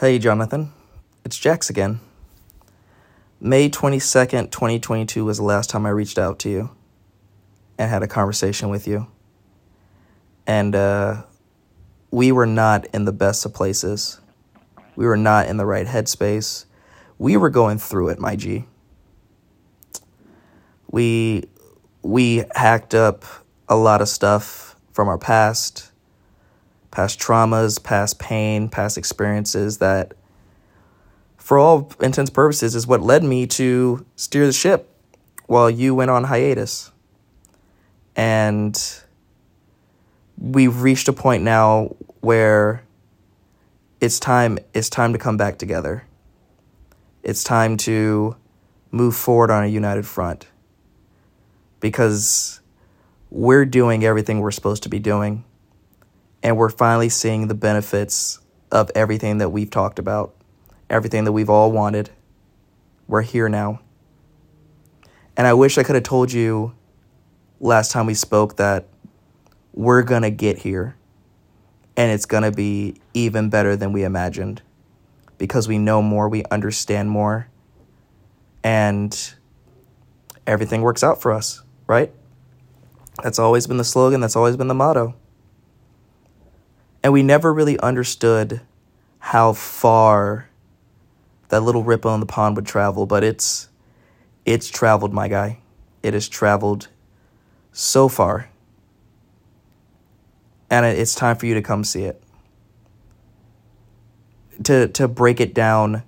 Hey, Jonathan. It's Jax again. May 22nd, 2022 was the last time I reached out to you and had a conversation with you. And uh, we were not in the best of places. We were not in the right headspace. We were going through it, my G. We we hacked up a lot of stuff from our past, past traumas, past pain, past experiences that for all intents purposes is what led me to steer the ship while you went on hiatus. And we've reached a point now where it's time it's time to come back together. It's time to move forward on a united front. Because we're doing everything we're supposed to be doing and we're finally seeing the benefits of everything that we've talked about, everything that we've all wanted. We're here now. And I wish I could have told you last time we spoke that we're going to get here and it's going to be even better than we imagined because we know more, we understand more, and everything works out for us, right? That's always been the slogan, that's always been the motto. And we never really understood how far that little ripple in the pond would travel, but it's it's traveled, my guy. It has traveled so far and it's time for you to come see it. To to break it down,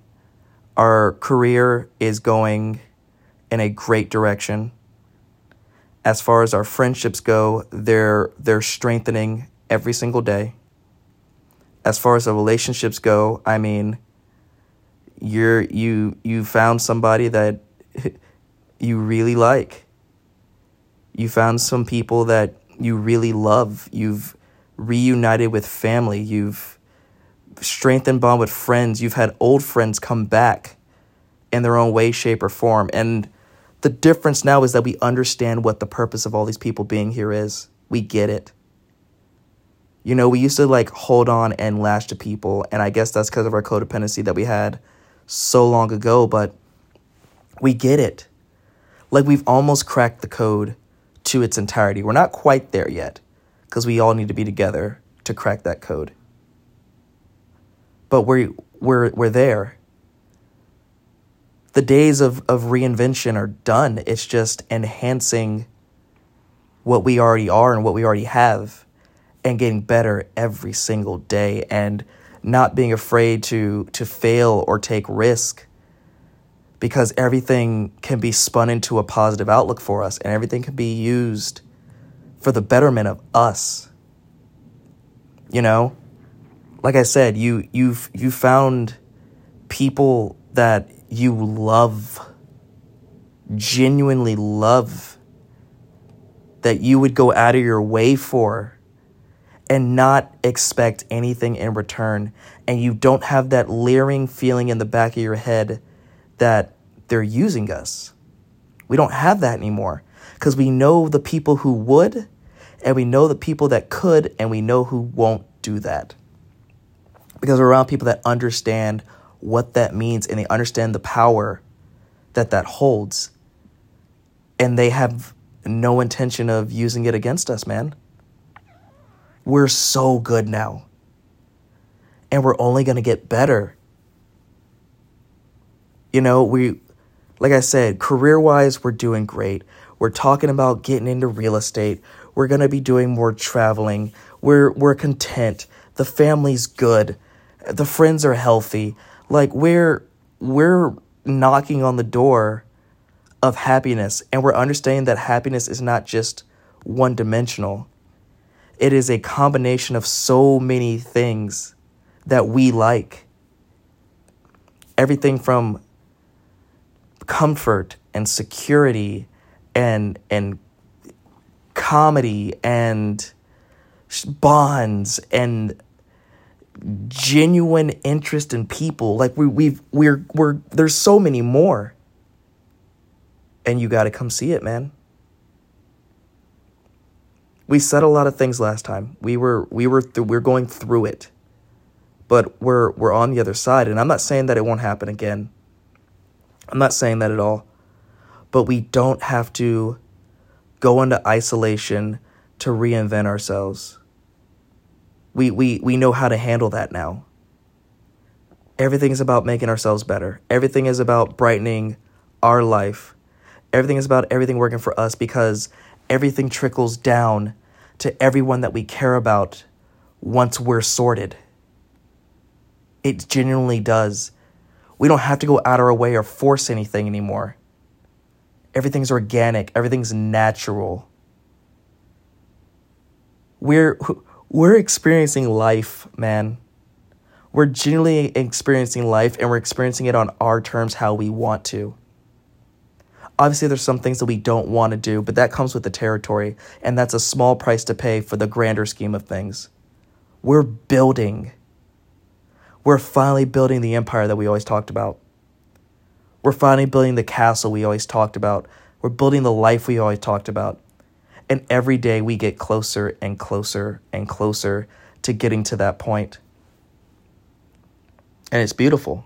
our career is going in a great direction. As far as our friendships go, they're they're strengthening every single day. As far as the relationships go, I mean, you're you you found somebody that you really like. You found some people that you really love. You've reunited with family. You've strengthened bond with friends. You've had old friends come back in their own way, shape, or form. And the difference now is that we understand what the purpose of all these people being here is. We get it. You know, we used to like hold on and lash to people, and I guess that's because of our codependency that we had so long ago, but we get it. Like we've almost cracked the code to its entirety. We're not quite there yet because we all need to be together to crack that code. But we're, we're, we're there. The days of, of reinvention are done. It's just enhancing what we already are and what we already have and getting better every single day and not being afraid to to fail or take risk because everything can be spun into a positive outlook for us and everything can be used for the betterment of us. You know? Like I said, you you've you found people that you love genuinely love that you would go out of your way for and not expect anything in return and you don't have that leering feeling in the back of your head that they're using us. We don't have that anymore because we know the people who would and we know the people that could, and we know who won't do that. Because we're around people that understand what that means and they understand the power that that holds. And they have no intention of using it against us, man. We're so good now. And we're only going to get better. You know, we, like I said, career wise, we're doing great. We're talking about getting into real estate. We're going to be doing more traveling. We're we're content. The family's good. The friends are healthy. Like we're we're knocking on the door of happiness and we're understanding that happiness is not just one dimensional. It is a combination of so many things that we like. Everything from comfort and security and and comedy and bonds and genuine interest in people. Like we we've we're we're there's so many more. And you got to come see it man we said a lot of things last time we were we were th- we we're going through it but we're we're on the other side and I'm not saying that it won't happen again. I'm not saying that at all. But we don't have to go into isolation to reinvent ourselves. We we we know how to handle that now. Everything is about making ourselves better. Everything is about brightening our life. Everything is about everything working for us because everything trickles down to everyone that we care about once we're sorted. It genuinely does. We don't have to go out of our way or force anything anymore. Everything's organic, everything's natural. We're we're experiencing life, man. We're genuinely experiencing life and we're experiencing it on our terms how we want to. Obviously, there's some things that we don't want to do, but that comes with the territory, and that's a small price to pay for the grander scheme of things. We're building. We're finally building the empire that we always talked about. We're finally building the castle we always talked about. We're building the life we always talked about. And every day we get closer and closer and closer to getting to that point. And it's beautiful.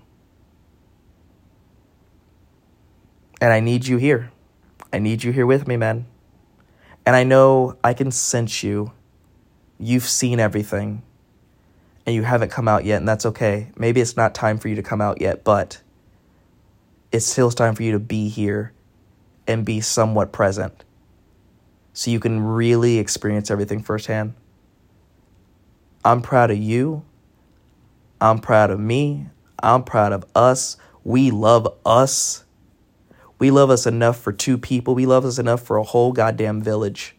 And I need you here. I need you here with me, man. And I know I can sense you. You've seen everything. And you haven't come out yet, and that's okay. Maybe it's not time for you to come out yet, but it's still time for you to be here and be somewhat present so you can really experience everything firsthand. I'm proud of you. I'm proud of me. I'm proud of us. We love us. We love us enough for two people. We love us enough for a whole goddamn village.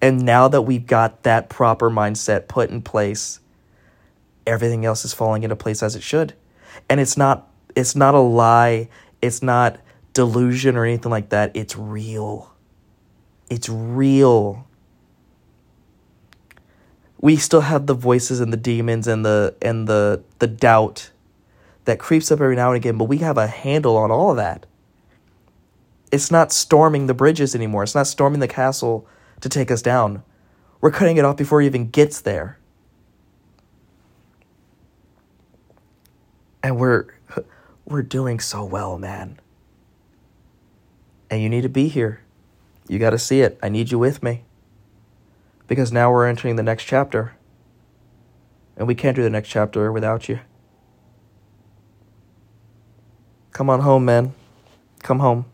And now that we've got that proper mindset put in place, everything else is falling into place as it should. And it's not it's not a lie. It's not delusion or anything like that. It's real. It's real. We still have the voices and the demons and the and the the doubt that creeps up every now and again, but we have a handle on all of that. It's not storming the bridges anymore. It's not storming the castle to take us down. We're cutting it off before it even gets there. And we're we're doing so well, man. And you need to be here. You got to see it. I need you with me. Because now we're entering the next chapter. And we can't do the next chapter without you. Come on home, man. Come home.